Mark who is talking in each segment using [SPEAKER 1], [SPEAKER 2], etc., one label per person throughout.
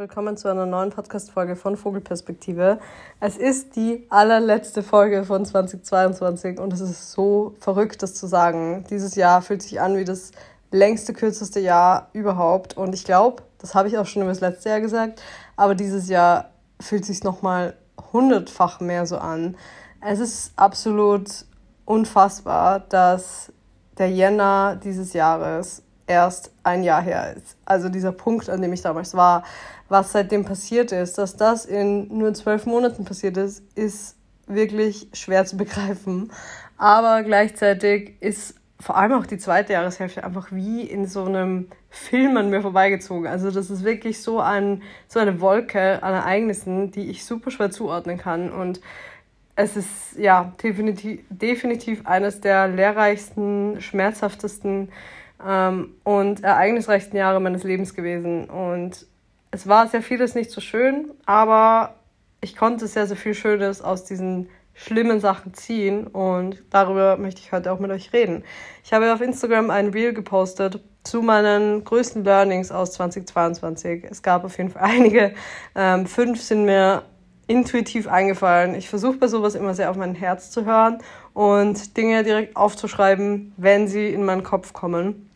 [SPEAKER 1] willkommen zu einer neuen Podcast-Folge von Vogelperspektive. Es ist die allerletzte Folge von 2022 und es ist so verrückt, das zu sagen. Dieses Jahr fühlt sich an wie das längste, kürzeste Jahr überhaupt und ich glaube, das habe ich auch schon über das letzte Jahr gesagt, aber dieses Jahr fühlt sich nochmal hundertfach mehr so an. Es ist absolut unfassbar, dass der Jänner dieses Jahres erst ein Jahr her ist. Also dieser Punkt, an dem ich damals war, was seitdem passiert ist, dass das in nur zwölf Monaten passiert ist, ist wirklich schwer zu begreifen. Aber gleichzeitig ist vor allem auch die zweite Jahreshälfte einfach wie in so einem Film an mir vorbeigezogen. Also das ist wirklich so, ein, so eine Wolke an Ereignissen, die ich super schwer zuordnen kann. Und es ist ja definitiv, definitiv eines der lehrreichsten, schmerzhaftesten ähm, und ereignisreichsten Jahre meines Lebens gewesen. Und es war sehr vieles nicht so schön, aber ich konnte sehr, sehr viel Schönes aus diesen schlimmen Sachen ziehen und darüber möchte ich heute auch mit euch reden. Ich habe auf Instagram ein Reel gepostet zu meinen größten Learnings aus 2022. Es gab auf jeden Fall einige. Ähm, fünf sind mir intuitiv eingefallen. Ich versuche bei sowas immer sehr auf mein Herz zu hören und Dinge direkt aufzuschreiben, wenn sie in meinen Kopf kommen.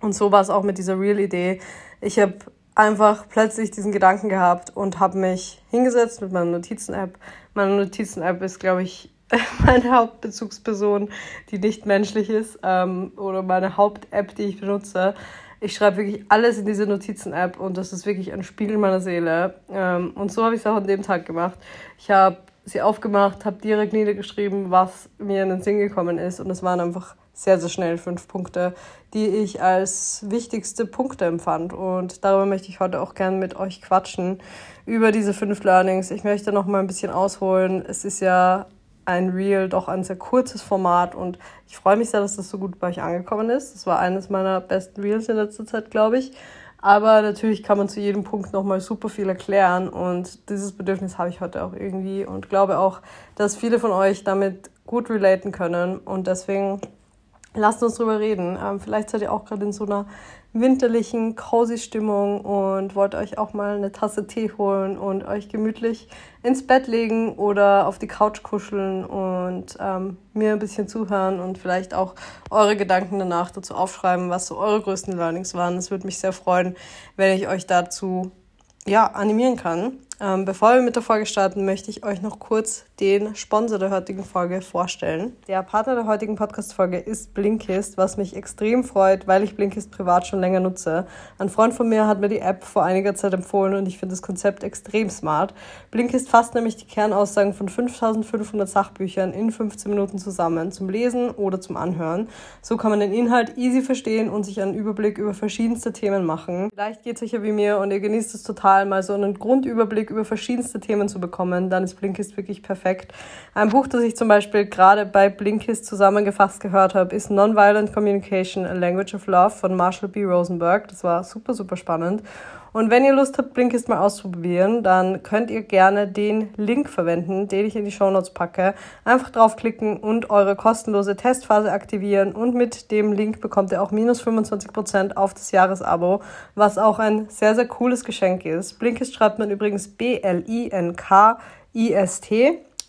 [SPEAKER 1] Und so war es auch mit dieser Real-Idee. Ich habe einfach plötzlich diesen Gedanken gehabt und habe mich hingesetzt mit meiner Notizen-App. Meine Notizen-App ist, glaube ich, meine Hauptbezugsperson, die nicht menschlich ist, ähm, oder meine Haupt-App, die ich benutze. Ich schreibe wirklich alles in diese Notizen-App und das ist wirklich ein Spiegel meiner Seele. Ähm, und so habe ich es auch an dem Tag gemacht. Ich habe sie aufgemacht, habe direkt niedergeschrieben, was mir in den Sinn gekommen ist und es waren einfach sehr, sehr schnell fünf Punkte, die ich als wichtigste Punkte empfand. Und darüber möchte ich heute auch gerne mit euch quatschen, über diese fünf Learnings. Ich möchte noch mal ein bisschen ausholen. Es ist ja ein Reel, doch ein sehr kurzes Format und ich freue mich sehr, dass das so gut bei euch angekommen ist. Das war eines meiner besten Reels in letzter Zeit, glaube ich. Aber natürlich kann man zu jedem Punkt nochmal super viel erklären und dieses Bedürfnis habe ich heute auch irgendwie und glaube auch, dass viele von euch damit gut relaten können und deswegen lasst uns drüber reden. Ähm, vielleicht seid ihr auch gerade in so einer winterlichen, cozy Stimmung und wollt euch auch mal eine Tasse Tee holen und euch gemütlich ins Bett legen oder auf die Couch kuscheln und ähm, mir ein bisschen zuhören und vielleicht auch eure Gedanken danach dazu aufschreiben, was so eure größten Learnings waren. Es würde mich sehr freuen, wenn ich euch dazu ja, animieren kann. Ähm, bevor wir mit der Folge starten, möchte ich euch noch kurz den Sponsor der heutigen Folge vorstellen. Der Partner der heutigen Podcast-Folge ist Blinkist, was mich extrem freut, weil ich Blinkist privat schon länger nutze. Ein Freund von mir hat mir die App vor einiger Zeit empfohlen und ich finde das Konzept extrem smart. Blinkist fasst nämlich die Kernaussagen von 5500 Sachbüchern in 15 Minuten zusammen, zum Lesen oder zum Anhören. So kann man den Inhalt easy verstehen und sich einen Überblick über verschiedenste Themen machen. Vielleicht geht es euch ja wie mir und ihr genießt es total, mal so einen Grundüberblick über verschiedenste Themen zu bekommen, dann ist Blinkist wirklich perfekt. Ein Buch, das ich zum Beispiel gerade bei Blinkist zusammengefasst gehört habe, ist Nonviolent Communication, A Language of Love von Marshall B. Rosenberg. Das war super, super spannend. Und wenn ihr Lust habt, Blinkist mal auszuprobieren, dann könnt ihr gerne den Link verwenden, den ich in die Show Notes packe. Einfach draufklicken und eure kostenlose Testphase aktivieren und mit dem Link bekommt ihr auch minus 25% auf das Jahresabo, was auch ein sehr, sehr cooles Geschenk ist. Blinkist schreibt man übrigens B-L-I-N-K-I-S-T.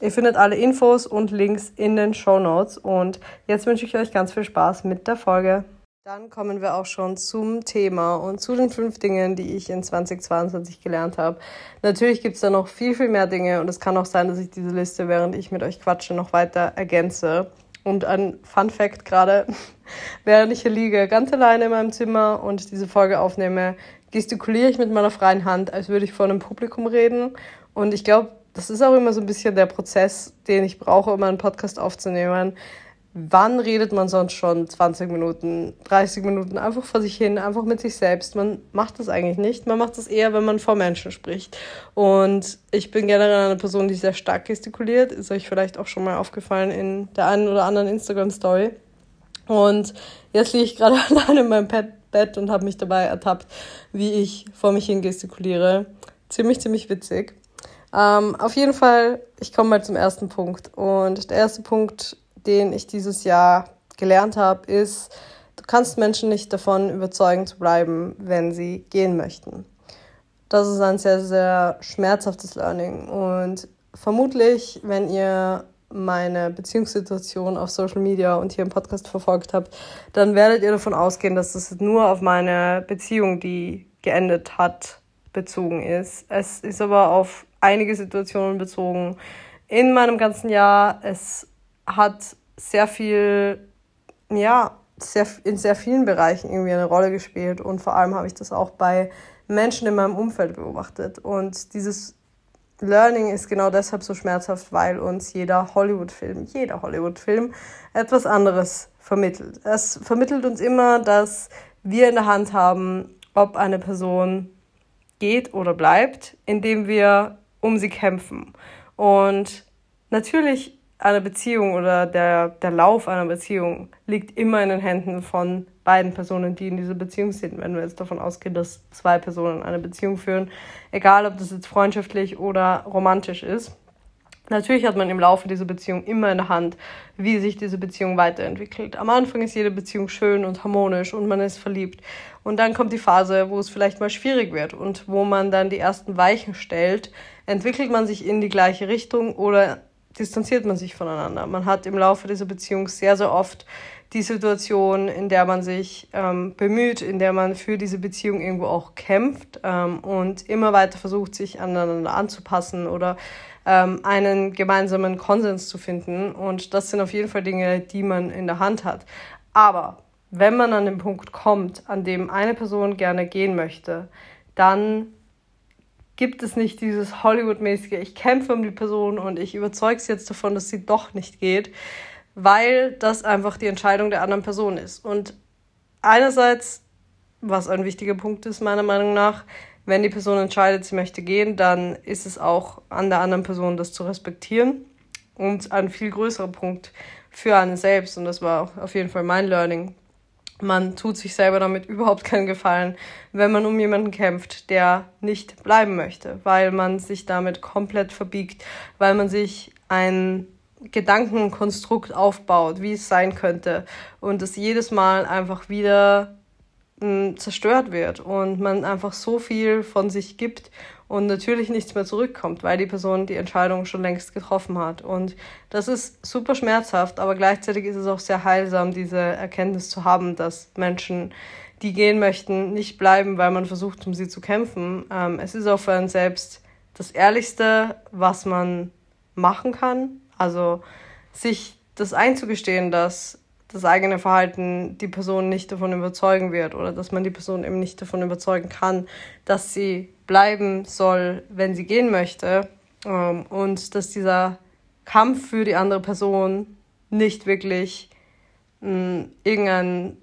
[SPEAKER 1] Ihr findet alle Infos und Links in den Show Notes und jetzt wünsche ich euch ganz viel Spaß mit der Folge. Dann kommen wir auch schon zum Thema und zu den fünf Dingen, die ich in 2022 gelernt habe. Natürlich gibt es da noch viel, viel mehr Dinge und es kann auch sein, dass ich diese Liste, während ich mit euch quatsche, noch weiter ergänze. Und ein Fun Fact gerade, während ich hier liege, ganz alleine in meinem Zimmer und diese Folge aufnehme, gestikuliere ich mit meiner freien Hand, als würde ich vor einem Publikum reden. Und ich glaube, das ist auch immer so ein bisschen der Prozess, den ich brauche, um einen Podcast aufzunehmen wann redet man sonst schon 20 Minuten, 30 Minuten einfach vor sich hin, einfach mit sich selbst? Man macht das eigentlich nicht. Man macht das eher, wenn man vor Menschen spricht. Und ich bin generell eine Person, die sehr stark gestikuliert. Ist euch vielleicht auch schon mal aufgefallen in der einen oder anderen Instagram-Story. Und jetzt liege ich gerade alleine in meinem Bett und habe mich dabei ertappt, wie ich vor mich hin gestikuliere. Ziemlich, ziemlich witzig. Ähm, auf jeden Fall, ich komme mal zum ersten Punkt. Und der erste Punkt den ich dieses Jahr gelernt habe, ist, du kannst Menschen nicht davon überzeugen zu bleiben, wenn sie gehen möchten. das ist ein sehr, sehr schmerzhaftes Learning. Und vermutlich, wenn ihr meine Beziehungssituation auf Social Media und hier im Podcast verfolgt habt, dann werdet ihr davon ausgehen, dass das nur auf meine Beziehung, die geendet hat, bezogen ist. Es ist aber auf einige Situationen bezogen in meinem ganzen Jahr. Es hat sehr viel, ja, sehr, in sehr vielen Bereichen irgendwie eine Rolle gespielt und vor allem habe ich das auch bei Menschen in meinem Umfeld beobachtet. Und dieses Learning ist genau deshalb so schmerzhaft, weil uns jeder Hollywood-Film, jeder Hollywood-Film etwas anderes vermittelt. Es vermittelt uns immer, dass wir in der Hand haben, ob eine Person geht oder bleibt, indem wir um sie kämpfen. Und natürlich eine Beziehung oder der, der Lauf einer Beziehung liegt immer in den Händen von beiden Personen, die in dieser Beziehung sind. Wenn wir jetzt davon ausgehen, dass zwei Personen eine Beziehung führen, egal ob das jetzt freundschaftlich oder romantisch ist. Natürlich hat man im Laufe dieser Beziehung immer in der Hand, wie sich diese Beziehung weiterentwickelt. Am Anfang ist jede Beziehung schön und harmonisch und man ist verliebt. Und dann kommt die Phase, wo es vielleicht mal schwierig wird und wo man dann die ersten Weichen stellt. Entwickelt man sich in die gleiche Richtung oder distanziert man sich voneinander. Man hat im Laufe dieser Beziehung sehr, sehr oft die Situation, in der man sich ähm, bemüht, in der man für diese Beziehung irgendwo auch kämpft ähm, und immer weiter versucht, sich aneinander anzupassen oder ähm, einen gemeinsamen Konsens zu finden. Und das sind auf jeden Fall Dinge, die man in der Hand hat. Aber wenn man an den Punkt kommt, an dem eine Person gerne gehen möchte, dann gibt es nicht dieses Hollywood-mäßige, ich kämpfe um die Person und ich überzeuge sie jetzt davon, dass sie doch nicht geht, weil das einfach die Entscheidung der anderen Person ist. Und einerseits, was ein wichtiger Punkt ist, meiner Meinung nach, wenn die Person entscheidet, sie möchte gehen, dann ist es auch an der anderen Person, das zu respektieren. Und ein viel größerer Punkt für einen selbst, und das war auf jeden Fall mein Learning, man tut sich selber damit überhaupt keinen Gefallen, wenn man um jemanden kämpft, der nicht bleiben möchte, weil man sich damit komplett verbiegt, weil man sich ein Gedankenkonstrukt aufbaut, wie es sein könnte und es jedes Mal einfach wieder mh, zerstört wird und man einfach so viel von sich gibt und natürlich nichts mehr zurückkommt, weil die Person die Entscheidung schon längst getroffen hat. Und das ist super schmerzhaft, aber gleichzeitig ist es auch sehr heilsam, diese Erkenntnis zu haben, dass Menschen, die gehen möchten, nicht bleiben, weil man versucht, um sie zu kämpfen. Ähm, es ist auch für einen selbst das Ehrlichste, was man machen kann. Also sich das einzugestehen, dass das eigene Verhalten die Person nicht davon überzeugen wird oder dass man die Person eben nicht davon überzeugen kann, dass sie bleiben soll, wenn sie gehen möchte ähm, und dass dieser Kampf für die andere Person nicht wirklich mh, irgendein,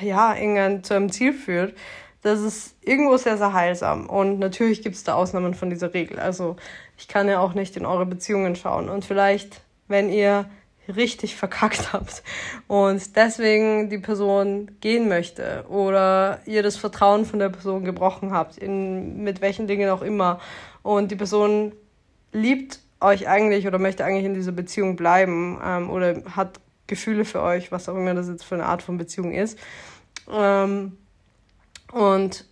[SPEAKER 1] ja, irgendein zu einem Ziel führt, das ist irgendwo sehr, sehr heilsam. Und natürlich gibt es da Ausnahmen von dieser Regel. Also ich kann ja auch nicht in eure Beziehungen schauen. Und vielleicht, wenn ihr richtig verkackt habt und deswegen die Person gehen möchte oder ihr das Vertrauen von der Person gebrochen habt, in, mit welchen Dingen auch immer und die Person liebt euch eigentlich oder möchte eigentlich in dieser Beziehung bleiben ähm, oder hat Gefühle für euch, was auch immer das jetzt für eine Art von Beziehung ist. Ähm, und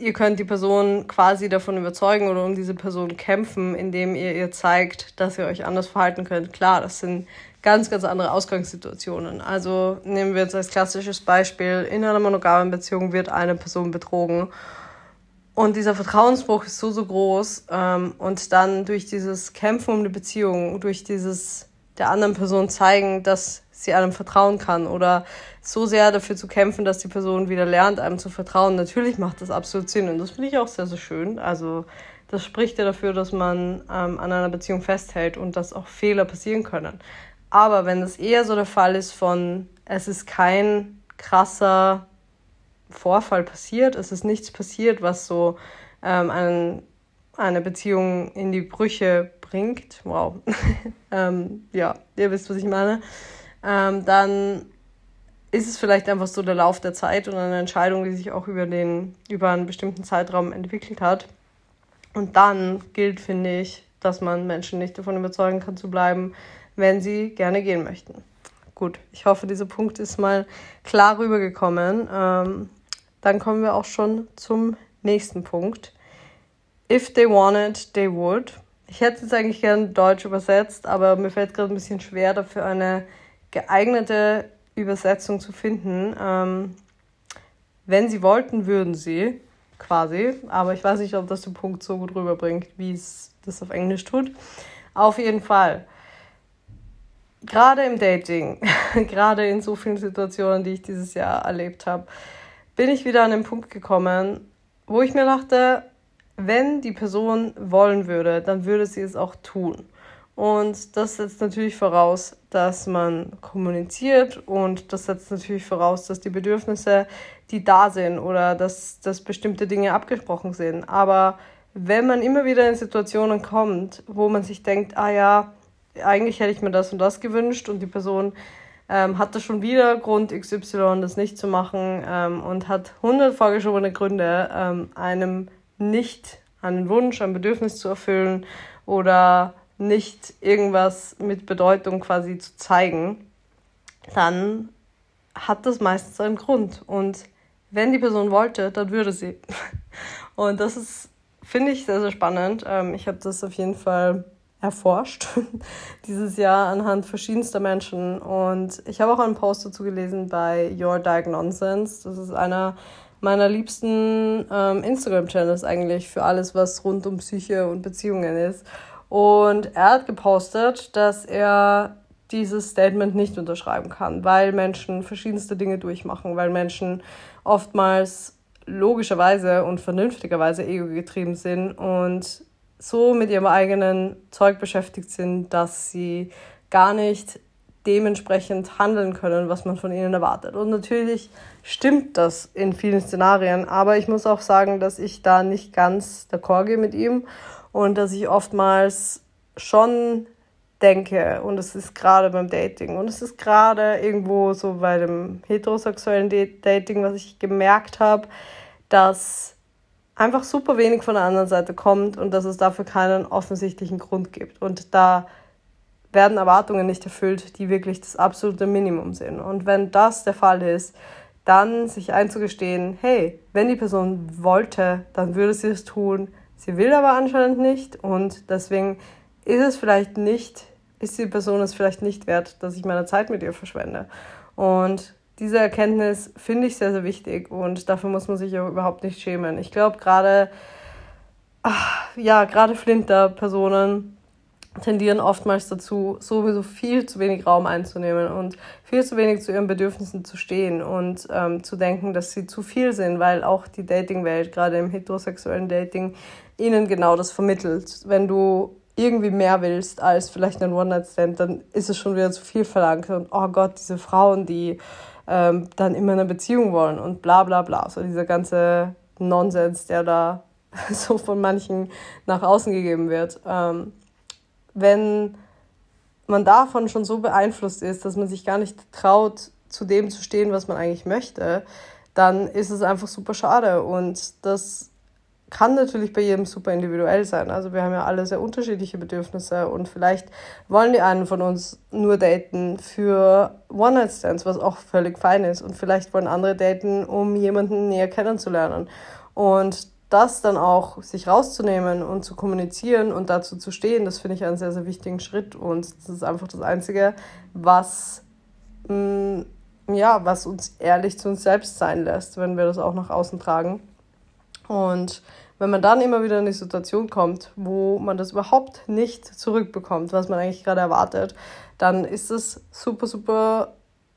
[SPEAKER 1] ihr könnt die Person quasi davon überzeugen oder um diese Person kämpfen, indem ihr ihr zeigt, dass ihr euch anders verhalten könnt. Klar, das sind ganz, ganz andere Ausgangssituationen. Also nehmen wir jetzt als klassisches Beispiel, in einer monogamen Beziehung wird eine Person betrogen und dieser Vertrauensbruch ist so, so groß ähm, und dann durch dieses Kämpfen um die Beziehung, durch dieses der anderen Person zeigen, dass sie einem vertrauen kann oder so sehr dafür zu kämpfen, dass die Person wieder lernt, einem zu vertrauen. Natürlich macht das absolut Sinn und das finde ich auch sehr, sehr schön. Also das spricht ja dafür, dass man ähm, an einer Beziehung festhält und dass auch Fehler passieren können. Aber wenn das eher so der Fall ist von, es ist kein krasser Vorfall passiert, es ist nichts passiert, was so ähm, einen, eine Beziehung in die Brüche bringt, wow, ähm, ja, ihr wisst, was ich meine, ähm, dann ist es vielleicht einfach so der Lauf der Zeit und eine Entscheidung, die sich auch über, den, über einen bestimmten Zeitraum entwickelt hat. Und dann gilt, finde ich, dass man Menschen nicht davon überzeugen kann zu bleiben, wenn sie gerne gehen möchten. Gut, ich hoffe, dieser Punkt ist mal klar rübergekommen. Ähm, dann kommen wir auch schon zum nächsten Punkt. If they wanted, they would. Ich hätte es eigentlich gern Deutsch übersetzt, aber mir fällt gerade ein bisschen schwer, dafür eine geeignete Übersetzung zu finden. Ähm, wenn sie wollten, würden sie, quasi. Aber ich weiß nicht, ob das den Punkt so gut rüberbringt, wie es das auf Englisch tut. Auf jeden Fall. Gerade im Dating, gerade in so vielen Situationen, die ich dieses Jahr erlebt habe, bin ich wieder an den Punkt gekommen, wo ich mir dachte, wenn die Person wollen würde, dann würde sie es auch tun. Und das setzt natürlich voraus, dass man kommuniziert und das setzt natürlich voraus, dass die Bedürfnisse, die da sind oder dass, dass bestimmte Dinge abgesprochen sind. Aber wenn man immer wieder in Situationen kommt, wo man sich denkt, ah ja, eigentlich hätte ich mir das und das gewünscht und die Person ähm, hatte schon wieder Grund XY, das nicht zu machen ähm, und hat hundert vorgeschobene Gründe, ähm, einem nicht einen Wunsch, ein Bedürfnis zu erfüllen oder nicht irgendwas mit Bedeutung quasi zu zeigen, dann hat das meistens einen Grund. Und wenn die Person wollte, dann würde sie. Und das ist, finde ich, sehr, sehr spannend. Ähm, ich habe das auf jeden Fall erforscht dieses Jahr anhand verschiedenster Menschen. Und ich habe auch einen Post dazu gelesen bei Your Diagnonsense. Das ist einer meiner liebsten ähm, Instagram-Channels eigentlich für alles, was rund um Psyche und Beziehungen ist. Und er hat gepostet, dass er dieses Statement nicht unterschreiben kann, weil Menschen verschiedenste Dinge durchmachen, weil Menschen oftmals logischerweise und vernünftigerweise ego-getrieben sind und so mit ihrem eigenen Zeug beschäftigt sind, dass sie gar nicht dementsprechend handeln können, was man von ihnen erwartet. Und natürlich stimmt das in vielen Szenarien, aber ich muss auch sagen, dass ich da nicht ganz d'accord gehe mit ihm und dass ich oftmals schon denke und es ist gerade beim Dating und es ist gerade irgendwo so bei dem heterosexuellen Dating, was ich gemerkt habe, dass einfach super wenig von der anderen Seite kommt und dass es dafür keinen offensichtlichen Grund gibt und da werden Erwartungen nicht erfüllt, die wirklich das absolute Minimum sind. Und wenn das der Fall ist, dann sich einzugestehen, hey, wenn die Person wollte, dann würde sie es tun, Sie will aber anscheinend nicht und deswegen ist es vielleicht nicht, ist die Person es vielleicht nicht wert, dass ich meine Zeit mit ihr verschwende. Und diese Erkenntnis finde ich sehr, sehr wichtig und dafür muss man sich auch überhaupt nicht schämen. Ich glaube, gerade, ja, gerade Flinter-Personen tendieren oftmals dazu, sowieso viel zu wenig Raum einzunehmen und viel zu wenig zu ihren Bedürfnissen zu stehen und ähm, zu denken, dass sie zu viel sind, weil auch die Dating-Welt, gerade im heterosexuellen Dating, ihnen genau das vermittelt. Wenn du irgendwie mehr willst als vielleicht ein One-Night-Stand, dann ist es schon wieder zu viel verlangt. Und oh Gott, diese Frauen, die ähm, dann immer eine Beziehung wollen und bla bla bla. So dieser ganze Nonsens, der da so von manchen nach außen gegeben wird. Ähm, wenn man davon schon so beeinflusst ist, dass man sich gar nicht traut, zu dem zu stehen, was man eigentlich möchte, dann ist es einfach super schade. Und das kann natürlich bei jedem super individuell sein. Also wir haben ja alle sehr unterschiedliche Bedürfnisse und vielleicht wollen die einen von uns nur daten für One-Night-Stands, was auch völlig fein ist. Und vielleicht wollen andere daten, um jemanden näher kennenzulernen. Und das dann auch sich rauszunehmen und zu kommunizieren und dazu zu stehen, das finde ich einen sehr, sehr wichtigen Schritt. Und das ist einfach das Einzige, was, mh, mm, ja, was uns ehrlich zu uns selbst sein lässt, wenn wir das auch nach außen tragen. Und wenn man dann immer wieder in die Situation kommt, wo man das überhaupt nicht zurückbekommt, was man eigentlich gerade erwartet, dann ist es super, super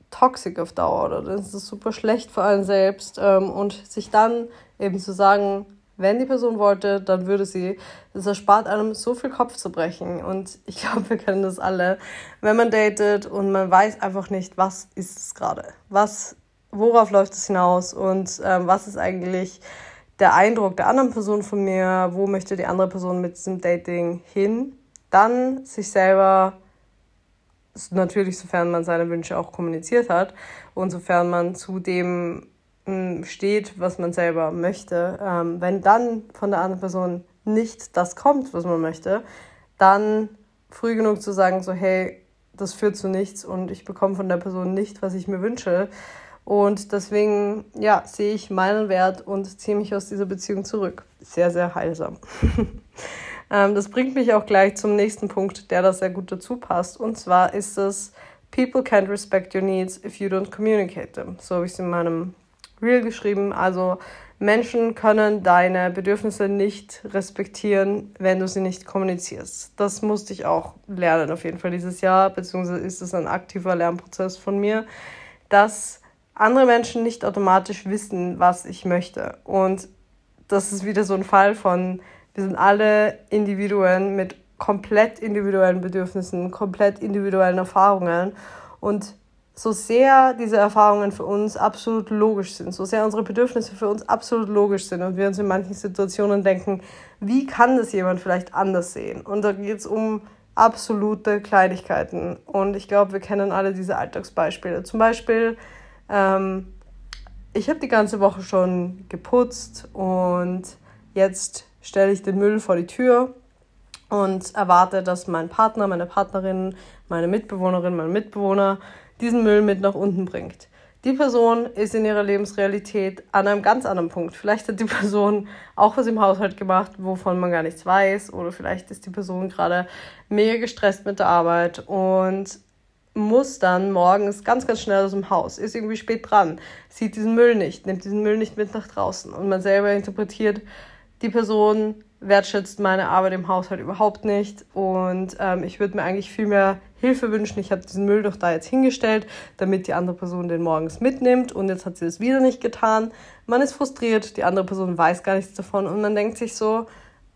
[SPEAKER 1] toxisch auf Dauer oder dann ist es super schlecht für einen selbst. Ähm, und sich dann eben zu sagen, wenn die Person wollte, dann würde sie. Das erspart einem so viel Kopf zu brechen. Und ich glaube, wir kennen das alle. Wenn man datet und man weiß einfach nicht, was ist es gerade? Was, worauf läuft es hinaus? Und ähm, was ist eigentlich der Eindruck der anderen Person von mir? Wo möchte die andere Person mit diesem Dating hin? Dann sich selber natürlich, sofern man seine Wünsche auch kommuniziert hat und sofern man zu dem steht, was man selber möchte, ähm, wenn dann von der anderen Person nicht das kommt, was man möchte, dann früh genug zu sagen, so hey, das führt zu nichts und ich bekomme von der Person nicht, was ich mir wünsche Und deswegen, ja, sehe ich meinen Wert und ziehe mich aus dieser Beziehung zurück. Sehr, sehr heilsam. ähm, das bringt mich auch gleich zum nächsten Punkt, der da sehr gut dazu passt. Und zwar ist es, People can't respect your needs if you don't communicate them. So habe ich es in meinem Reel geschrieben. Also Menschen können deine Bedürfnisse nicht respektieren, wenn du sie nicht kommunizierst. Das musste ich auch lernen auf jeden Fall dieses Jahr, beziehungsweise ist es ein aktiver Lernprozess von mir, dass andere Menschen nicht automatisch wissen, was ich möchte. Und das ist wieder so ein Fall von, wir sind alle Individuen mit komplett individuellen Bedürfnissen, komplett individuellen Erfahrungen. Und so sehr diese Erfahrungen für uns absolut logisch sind, so sehr unsere Bedürfnisse für uns absolut logisch sind und wir uns in manchen Situationen denken, wie kann das jemand vielleicht anders sehen? Und da geht es um absolute Kleinigkeiten. Und ich glaube, wir kennen alle diese Alltagsbeispiele. Zum Beispiel, ähm, ich habe die ganze Woche schon geputzt und jetzt stelle ich den Müll vor die Tür und erwarte, dass mein Partner, meine Partnerin, meine Mitbewohnerin, mein Mitbewohner diesen Müll mit nach unten bringt. Die Person ist in ihrer Lebensrealität an einem ganz anderen Punkt. Vielleicht hat die Person auch was im Haushalt gemacht, wovon man gar nichts weiß. Oder vielleicht ist die Person gerade mega gestresst mit der Arbeit und muss dann morgens ganz, ganz schnell aus dem Haus, ist irgendwie spät dran, sieht diesen Müll nicht, nimmt diesen Müll nicht mit nach draußen. Und man selber interpretiert, die Person wertschätzt meine Arbeit im Haushalt überhaupt nicht. Und ähm, ich würde mir eigentlich viel mehr Hilfe wünschen. Ich habe diesen Müll doch da jetzt hingestellt, damit die andere Person den morgens mitnimmt. Und jetzt hat sie das wieder nicht getan. Man ist frustriert, die andere Person weiß gar nichts davon. Und man denkt sich so,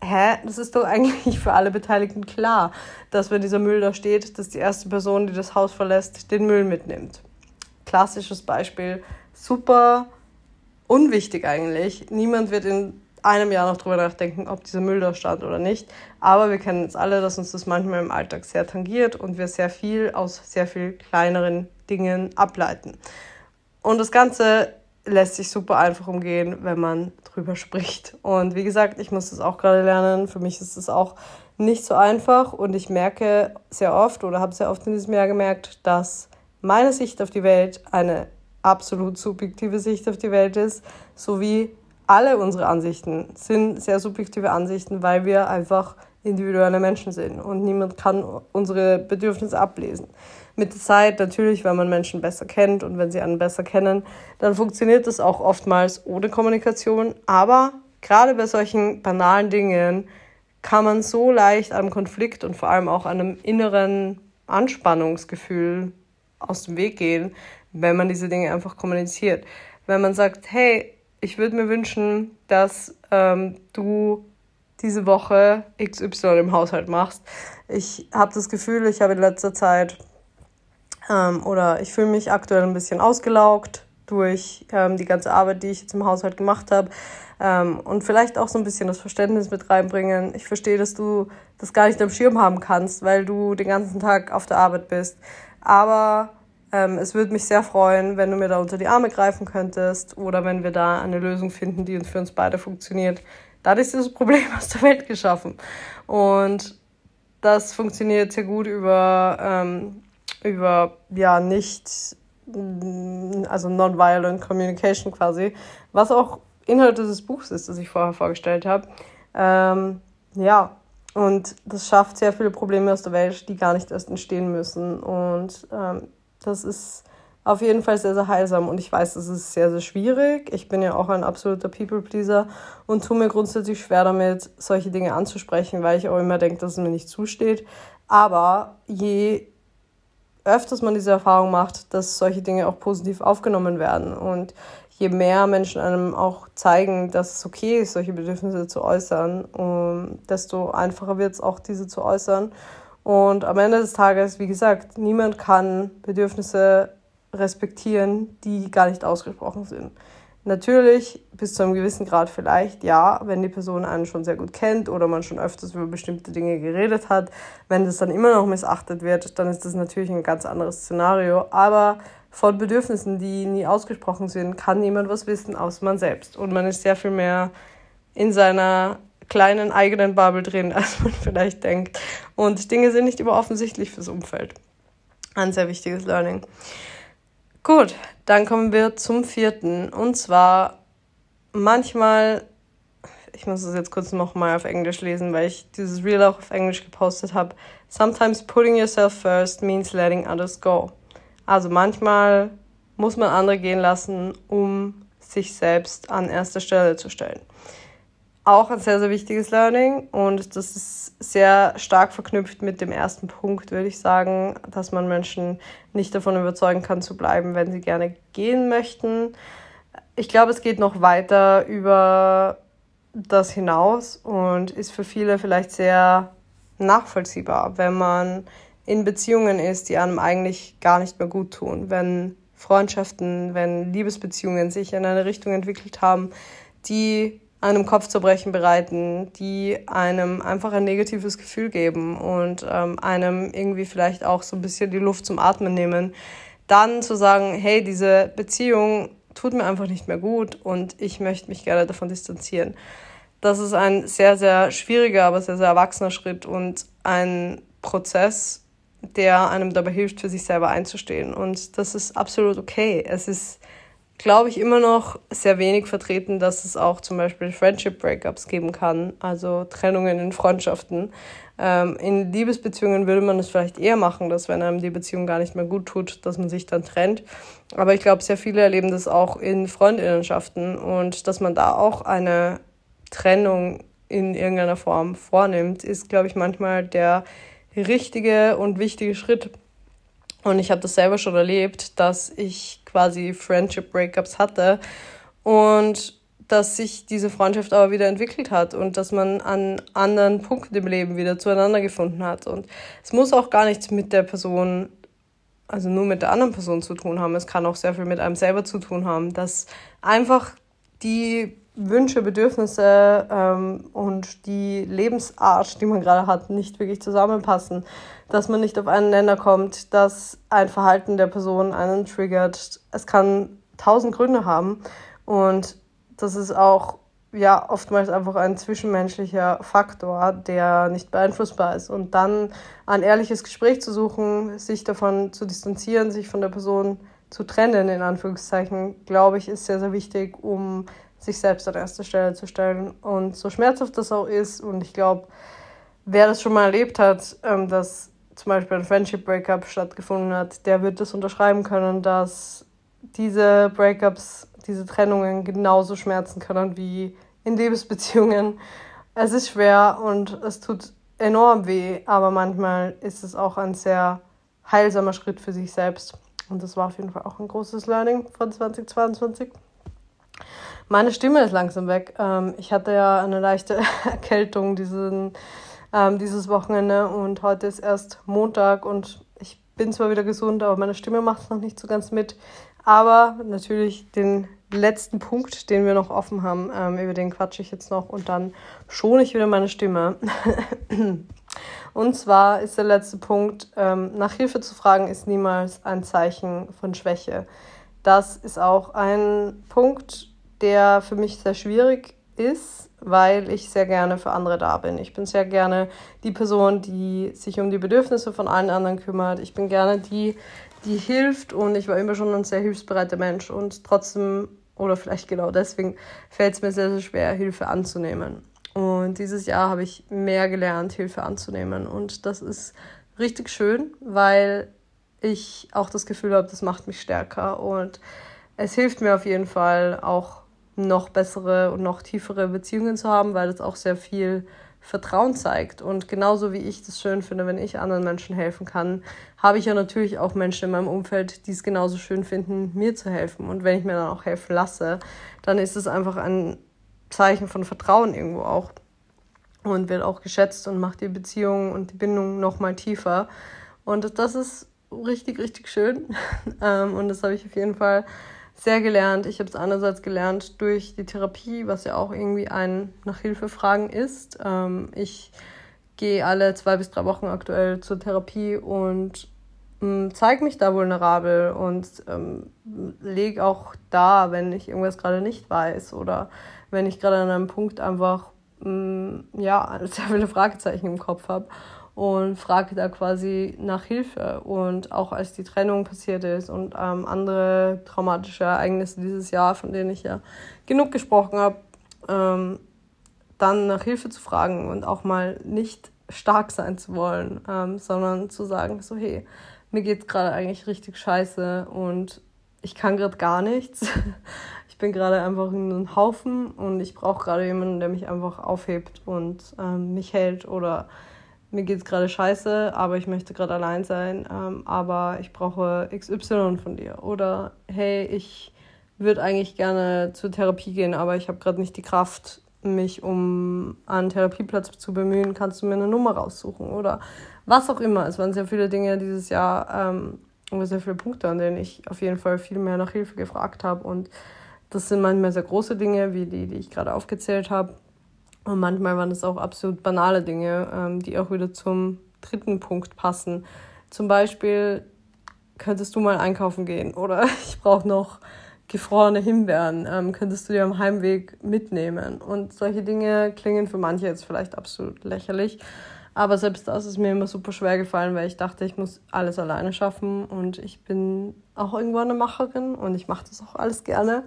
[SPEAKER 1] hä, das ist doch eigentlich für alle Beteiligten klar, dass wenn dieser Müll da steht, dass die erste Person, die das Haus verlässt, den Müll mitnimmt. Klassisches Beispiel. Super unwichtig eigentlich. Niemand wird in einem Jahr noch drüber nachdenken, ob dieser Müll da stand oder nicht. Aber wir kennen jetzt alle, dass uns das manchmal im Alltag sehr tangiert und wir sehr viel aus sehr viel kleineren Dingen ableiten. Und das Ganze lässt sich super einfach umgehen, wenn man drüber spricht. Und wie gesagt, ich muss das auch gerade lernen. Für mich ist es auch nicht so einfach und ich merke sehr oft oder habe sehr oft in diesem Jahr gemerkt, dass meine Sicht auf die Welt eine absolut subjektive Sicht auf die Welt ist, sowie alle unsere Ansichten sind sehr subjektive Ansichten, weil wir einfach individuelle Menschen sind und niemand kann unsere Bedürfnisse ablesen. Mit der Zeit natürlich, wenn man Menschen besser kennt und wenn sie einen besser kennen, dann funktioniert das auch oftmals ohne Kommunikation. Aber gerade bei solchen banalen Dingen kann man so leicht einem Konflikt und vor allem auch einem inneren Anspannungsgefühl aus dem Weg gehen, wenn man diese Dinge einfach kommuniziert. Wenn man sagt, hey, ich würde mir wünschen, dass ähm, du diese Woche XY im Haushalt machst. Ich habe das Gefühl, ich habe in letzter Zeit ähm, oder ich fühle mich aktuell ein bisschen ausgelaugt durch ähm, die ganze Arbeit, die ich jetzt im Haushalt gemacht habe. Ähm, und vielleicht auch so ein bisschen das Verständnis mit reinbringen. Ich verstehe, dass du das gar nicht am Schirm haben kannst, weil du den ganzen Tag auf der Arbeit bist. Aber ähm, es würde mich sehr freuen, wenn du mir da unter die Arme greifen könntest oder wenn wir da eine Lösung finden, die für uns beide funktioniert. Dann ist dieses Problem aus der Welt geschaffen. Und das funktioniert sehr gut über, ähm, über ja, nicht, also Nonviolent Communication quasi, was auch Inhalt dieses Buchs ist, das ich vorher vorgestellt habe. Ähm, ja, und das schafft sehr viele Probleme aus der Welt, die gar nicht erst entstehen müssen. Und ähm, das ist auf jeden Fall sehr, sehr heilsam und ich weiß, das ist sehr, sehr schwierig. Ich bin ja auch ein absoluter People-Pleaser und tue mir grundsätzlich schwer damit, solche Dinge anzusprechen, weil ich auch immer denke, dass es mir nicht zusteht. Aber je öfters man diese Erfahrung macht, dass solche Dinge auch positiv aufgenommen werden und je mehr Menschen einem auch zeigen, dass es okay ist, solche Bedürfnisse zu äußern, um, desto einfacher wird es auch, diese zu äußern. Und am Ende des Tages, wie gesagt, niemand kann Bedürfnisse respektieren, die gar nicht ausgesprochen sind. Natürlich, bis zu einem gewissen Grad vielleicht, ja, wenn die Person einen schon sehr gut kennt oder man schon öfters über bestimmte Dinge geredet hat. Wenn das dann immer noch missachtet wird, dann ist das natürlich ein ganz anderes Szenario. Aber von Bedürfnissen, die nie ausgesprochen sind, kann niemand was wissen, außer man selbst. Und man ist sehr viel mehr in seiner kleinen eigenen Bubble drin, als man vielleicht denkt. Und Dinge sind nicht immer offensichtlich fürs Umfeld. Ein sehr wichtiges Learning. Gut, dann kommen wir zum vierten. Und zwar manchmal, ich muss es jetzt kurz nochmal auf Englisch lesen, weil ich dieses Reel auch auf Englisch gepostet habe. Sometimes putting yourself first means letting others go. Also manchmal muss man andere gehen lassen, um sich selbst an erster Stelle zu stellen. Auch ein sehr, sehr wichtiges Learning und das ist sehr stark verknüpft mit dem ersten Punkt, würde ich sagen, dass man Menschen nicht davon überzeugen kann zu bleiben, wenn sie gerne gehen möchten. Ich glaube, es geht noch weiter über das hinaus und ist für viele vielleicht sehr nachvollziehbar, wenn man in Beziehungen ist, die einem eigentlich gar nicht mehr gut tun, wenn Freundschaften, wenn Liebesbeziehungen sich in eine Richtung entwickelt haben, die einem Kopfzerbrechen bereiten, die einem einfach ein negatives Gefühl geben und ähm, einem irgendwie vielleicht auch so ein bisschen die Luft zum Atmen nehmen, dann zu sagen, hey, diese Beziehung tut mir einfach nicht mehr gut und ich möchte mich gerne davon distanzieren. Das ist ein sehr, sehr schwieriger, aber sehr, sehr erwachsener Schritt und ein Prozess, der einem dabei hilft, für sich selber einzustehen. Und das ist absolut okay. Es ist glaube ich, immer noch sehr wenig vertreten, dass es auch zum Beispiel Friendship Breakups geben kann, also Trennungen in Freundschaften. Ähm, in Liebesbeziehungen würde man es vielleicht eher machen, dass wenn einem die Beziehung gar nicht mehr gut tut, dass man sich dann trennt. Aber ich glaube, sehr viele erleben das auch in Freundinnenschaften und dass man da auch eine Trennung in irgendeiner Form vornimmt, ist, glaube ich, manchmal der richtige und wichtige Schritt. Und ich habe das selber schon erlebt, dass ich quasi Friendship Breakups hatte und dass sich diese Freundschaft aber wieder entwickelt hat und dass man an anderen Punkten im Leben wieder zueinander gefunden hat. Und es muss auch gar nichts mit der Person, also nur mit der anderen Person zu tun haben. Es kann auch sehr viel mit einem selber zu tun haben, dass einfach die Wünsche, Bedürfnisse ähm, und die Lebensart, die man gerade hat, nicht wirklich zusammenpassen, dass man nicht auf einen Nenner kommt, dass ein Verhalten der Person einen triggert. Es kann tausend Gründe haben und das ist auch ja oftmals einfach ein zwischenmenschlicher Faktor, der nicht beeinflussbar ist. Und dann ein ehrliches Gespräch zu suchen, sich davon zu distanzieren, sich von der Person zu trennen, in Anführungszeichen, glaube ich, ist sehr, sehr wichtig, um sich selbst an erste Stelle zu stellen. Und so schmerzhaft das auch ist, und ich glaube, wer das schon mal erlebt hat, ähm, dass zum Beispiel ein Friendship Breakup stattgefunden hat, der wird das unterschreiben können, dass diese Breakups, diese Trennungen genauso schmerzen können wie in Liebesbeziehungen. Es ist schwer und es tut enorm weh, aber manchmal ist es auch ein sehr heilsamer Schritt für sich selbst. Und das war auf jeden Fall auch ein großes Learning von 2022. Meine Stimme ist langsam weg. Ähm, ich hatte ja eine leichte Erkältung diesen, ähm, dieses Wochenende und heute ist erst Montag und ich bin zwar wieder gesund, aber meine Stimme macht es noch nicht so ganz mit. Aber natürlich den letzten Punkt, den wir noch offen haben, ähm, über den quatsche ich jetzt noch und dann schone ich wieder meine Stimme. und zwar ist der letzte Punkt, ähm, nach Hilfe zu fragen, ist niemals ein Zeichen von Schwäche. Das ist auch ein Punkt, der für mich sehr schwierig ist, weil ich sehr gerne für andere da bin. Ich bin sehr gerne die Person, die sich um die Bedürfnisse von allen anderen kümmert. Ich bin gerne die, die hilft und ich war immer schon ein sehr hilfsbereiter Mensch und trotzdem, oder vielleicht genau deswegen, fällt es mir sehr, sehr schwer, Hilfe anzunehmen. Und dieses Jahr habe ich mehr gelernt, Hilfe anzunehmen. Und das ist richtig schön, weil ich auch das Gefühl habe, das macht mich stärker und es hilft mir auf jeden Fall auch noch bessere und noch tiefere Beziehungen zu haben, weil das auch sehr viel Vertrauen zeigt. Und genauso wie ich das schön finde, wenn ich anderen Menschen helfen kann, habe ich ja natürlich auch Menschen in meinem Umfeld, die es genauso schön finden, mir zu helfen. Und wenn ich mir dann auch helfen lasse, dann ist es einfach ein Zeichen von Vertrauen irgendwo auch. Und wird auch geschätzt und macht die Beziehung und die Bindung nochmal tiefer. Und das ist richtig, richtig schön. Ähm, und das habe ich auf jeden Fall sehr gelernt. Ich habe es einerseits gelernt durch die Therapie, was ja auch irgendwie ein nach Hilfe fragen ist. Ähm, ich gehe alle zwei bis drei Wochen aktuell zur Therapie und ähm, zeige mich da vulnerabel und ähm, lege auch da, wenn ich irgendwas gerade nicht weiß oder wenn ich gerade an einem Punkt einfach ähm, ja sehr viele Fragezeichen im Kopf habe. Und frage da quasi nach Hilfe. Und auch als die Trennung passiert ist und ähm, andere traumatische Ereignisse dieses Jahr, von denen ich ja genug gesprochen habe, ähm, dann nach Hilfe zu fragen und auch mal nicht stark sein zu wollen, ähm, sondern zu sagen, so hey, mir geht's gerade eigentlich richtig scheiße und ich kann gerade gar nichts. Ich bin gerade einfach in einem Haufen und ich brauche gerade jemanden, der mich einfach aufhebt und ähm, mich hält oder mir geht es gerade scheiße, aber ich möchte gerade allein sein, ähm, aber ich brauche XY von dir. Oder hey, ich würde eigentlich gerne zur Therapie gehen, aber ich habe gerade nicht die Kraft, mich um einen Therapieplatz zu bemühen. Kannst du mir eine Nummer raussuchen? Oder was auch immer. Es waren sehr viele Dinge dieses Jahr, ähm, sehr viele Punkte, an denen ich auf jeden Fall viel mehr nach Hilfe gefragt habe. Und das sind manchmal sehr große Dinge, wie die, die ich gerade aufgezählt habe. Und manchmal waren es auch absolut banale Dinge, ähm, die auch wieder zum dritten Punkt passen. Zum Beispiel könntest du mal einkaufen gehen oder ich brauche noch gefrorene Himbeeren, ähm, könntest du dir am Heimweg mitnehmen. Und solche Dinge klingen für manche jetzt vielleicht absolut lächerlich. Aber selbst das ist mir immer super schwer gefallen, weil ich dachte, ich muss alles alleine schaffen und ich bin auch irgendwo eine Macherin und ich mache das auch alles gerne.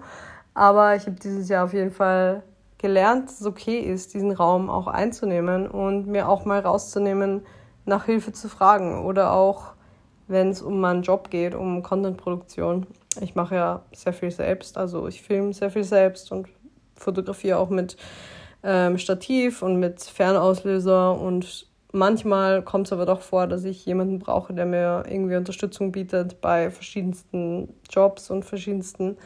[SPEAKER 1] Aber ich habe dieses Jahr auf jeden Fall gelernt, dass es okay ist, diesen Raum auch einzunehmen und mir auch mal rauszunehmen, nach Hilfe zu fragen oder auch, wenn es um meinen Job geht, um Contentproduktion. Ich mache ja sehr viel selbst, also ich filme sehr viel selbst und fotografiere auch mit ähm, Stativ und mit Fernauslöser und manchmal kommt es aber doch vor, dass ich jemanden brauche, der mir irgendwie Unterstützung bietet bei verschiedensten Jobs und verschiedensten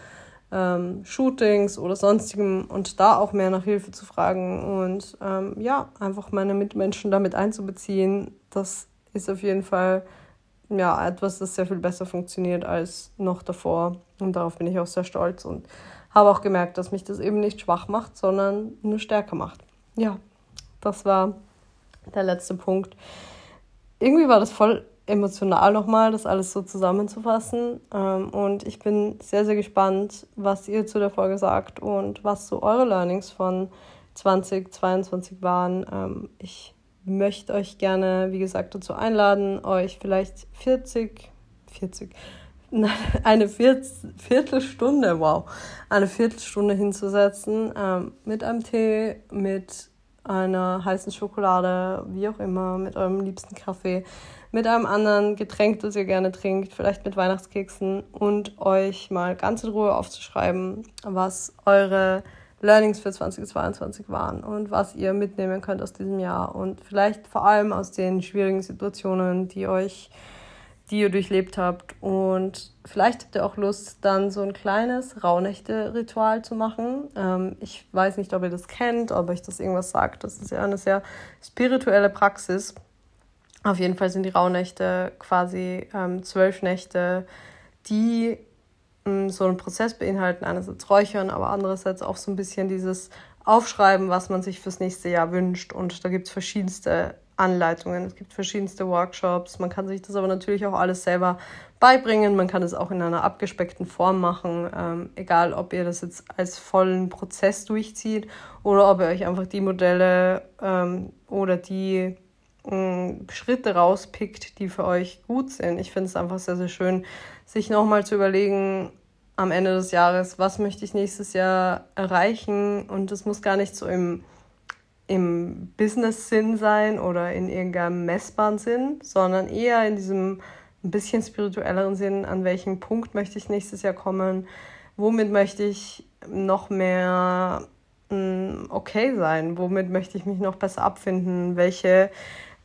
[SPEAKER 1] ähm, Shootings oder sonstigem und da auch mehr nach Hilfe zu fragen und ähm, ja, einfach meine Mitmenschen damit einzubeziehen, das ist auf jeden Fall ja, etwas, das sehr viel besser funktioniert als noch davor. Und darauf bin ich auch sehr stolz und habe auch gemerkt, dass mich das eben nicht schwach macht, sondern nur stärker macht. Ja, das war der letzte Punkt. Irgendwie war das voll emotional nochmal, das alles so zusammenzufassen. Ähm, und ich bin sehr, sehr gespannt, was ihr zu der Folge sagt und was so eure Learnings von 2022 waren. Ähm, ich möchte euch gerne, wie gesagt, dazu einladen, euch vielleicht 40, 40, eine Viertelstunde, wow, eine Viertelstunde hinzusetzen ähm, mit einem Tee, mit einer heißen Schokolade, wie auch immer, mit eurem liebsten Kaffee mit einem anderen Getränk, das ihr gerne trinkt, vielleicht mit Weihnachtskeksen und euch mal ganz in Ruhe aufzuschreiben, was eure Learnings für 2022 waren und was ihr mitnehmen könnt aus diesem Jahr und vielleicht vor allem aus den schwierigen Situationen, die euch die ihr durchlebt habt. Und vielleicht habt ihr auch Lust, dann so ein kleines Rauhnächte-Ritual zu machen. Ähm, ich weiß nicht, ob ihr das kennt, ob euch das irgendwas sagt. Das ist ja eine sehr spirituelle Praxis. Auf jeden Fall sind die Rauhnächte quasi ähm, zwölf Nächte, die ähm, so einen Prozess beinhalten. Einerseits Räuchern, aber andererseits auch so ein bisschen dieses Aufschreiben, was man sich fürs nächste Jahr wünscht. Und da gibt es verschiedenste Anleitungen, es gibt verschiedenste Workshops. Man kann sich das aber natürlich auch alles selber beibringen. Man kann es auch in einer abgespeckten Form machen, ähm, egal ob ihr das jetzt als vollen Prozess durchzieht oder ob ihr euch einfach die Modelle ähm, oder die Schritte rauspickt, die für euch gut sind. Ich finde es einfach sehr, sehr schön, sich nochmal zu überlegen, am Ende des Jahres, was möchte ich nächstes Jahr erreichen. Und das muss gar nicht so im, im Business-Sinn sein oder in irgendeinem messbaren Sinn, sondern eher in diesem ein bisschen spirituelleren Sinn, an welchem Punkt möchte ich nächstes Jahr kommen, womit möchte ich noch mehr mm, okay sein, womit möchte ich mich noch besser abfinden, welche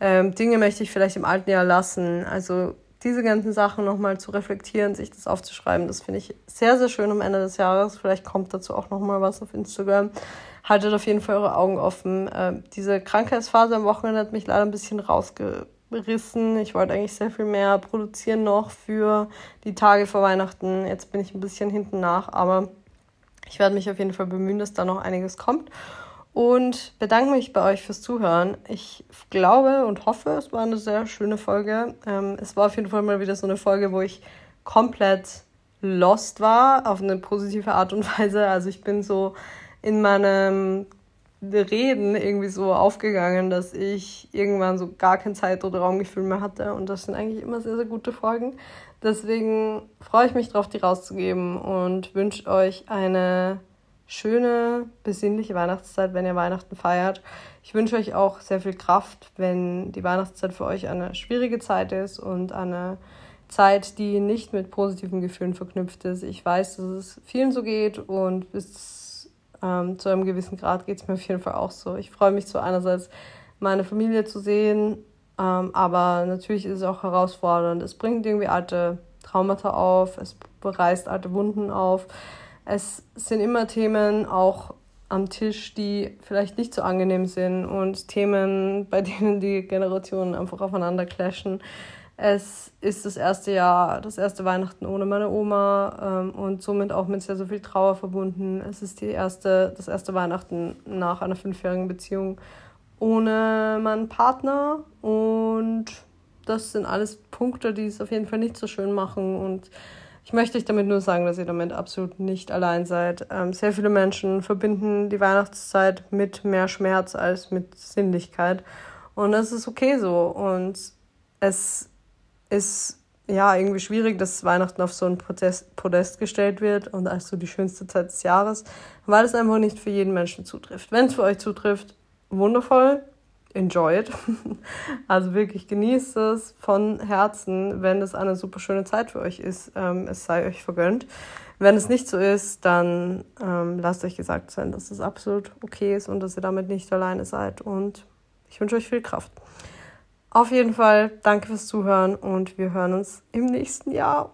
[SPEAKER 1] ähm, Dinge möchte ich vielleicht im alten Jahr lassen. Also diese ganzen Sachen nochmal zu reflektieren, sich das aufzuschreiben, das finde ich sehr, sehr schön am Ende des Jahres. Vielleicht kommt dazu auch nochmal was auf Instagram. Haltet auf jeden Fall eure Augen offen. Ähm, diese Krankheitsphase am Wochenende hat mich leider ein bisschen rausgerissen. Ich wollte eigentlich sehr viel mehr produzieren noch für die Tage vor Weihnachten. Jetzt bin ich ein bisschen hinten nach, aber ich werde mich auf jeden Fall bemühen, dass da noch einiges kommt und bedanke mich bei euch fürs Zuhören. Ich glaube und hoffe, es war eine sehr schöne Folge. Ähm, es war auf jeden Fall mal wieder so eine Folge, wo ich komplett lost war, auf eine positive Art und Weise. Also ich bin so in meinem Reden irgendwie so aufgegangen, dass ich irgendwann so gar kein Zeit- oder Raumgefühl mehr hatte. Und das sind eigentlich immer sehr, sehr gute Folgen. Deswegen freue ich mich drauf, die rauszugeben und wünsche euch eine schöne, besinnliche Weihnachtszeit, wenn ihr Weihnachten feiert. Ich wünsche euch auch sehr viel Kraft, wenn die Weihnachtszeit für euch eine schwierige Zeit ist und eine Zeit, die nicht mit positiven Gefühlen verknüpft ist. Ich weiß, dass es vielen so geht und bis ähm, zu einem gewissen Grad geht es mir auf jeden Fall auch so. Ich freue mich so einerseits, meine Familie zu sehen, ähm, aber natürlich ist es auch herausfordernd. Es bringt irgendwie alte Traumata auf, es reißt alte Wunden auf. Es sind immer Themen auch am Tisch, die vielleicht nicht so angenehm sind und Themen, bei denen die Generationen einfach aufeinander clashen. Es ist das erste Jahr, das erste Weihnachten ohne meine Oma ähm, und somit auch mit sehr, sehr viel Trauer verbunden. Es ist die erste, das erste Weihnachten nach einer fünfjährigen Beziehung ohne meinen Partner und das sind alles Punkte, die es auf jeden Fall nicht so schön machen und ich möchte euch damit nur sagen, dass ihr damit absolut nicht allein seid. Ähm, sehr viele Menschen verbinden die Weihnachtszeit mit mehr Schmerz als mit Sinnlichkeit und das ist okay so und es ist ja irgendwie schwierig, dass Weihnachten auf so ein Protest, Podest gestellt wird und als so die schönste Zeit des Jahres, weil es einfach nicht für jeden Menschen zutrifft. Wenn es für euch zutrifft, wundervoll, enjoy it. Also wirklich genießt es von Herzen, wenn es eine super schöne Zeit für euch ist. Ähm, es sei euch vergönnt. Wenn es nicht so ist, dann ähm, lasst euch gesagt sein, dass es absolut okay ist und dass ihr damit nicht alleine seid. Und ich wünsche euch viel Kraft. Auf jeden Fall, danke fürs Zuhören und wir hören uns im nächsten Jahr.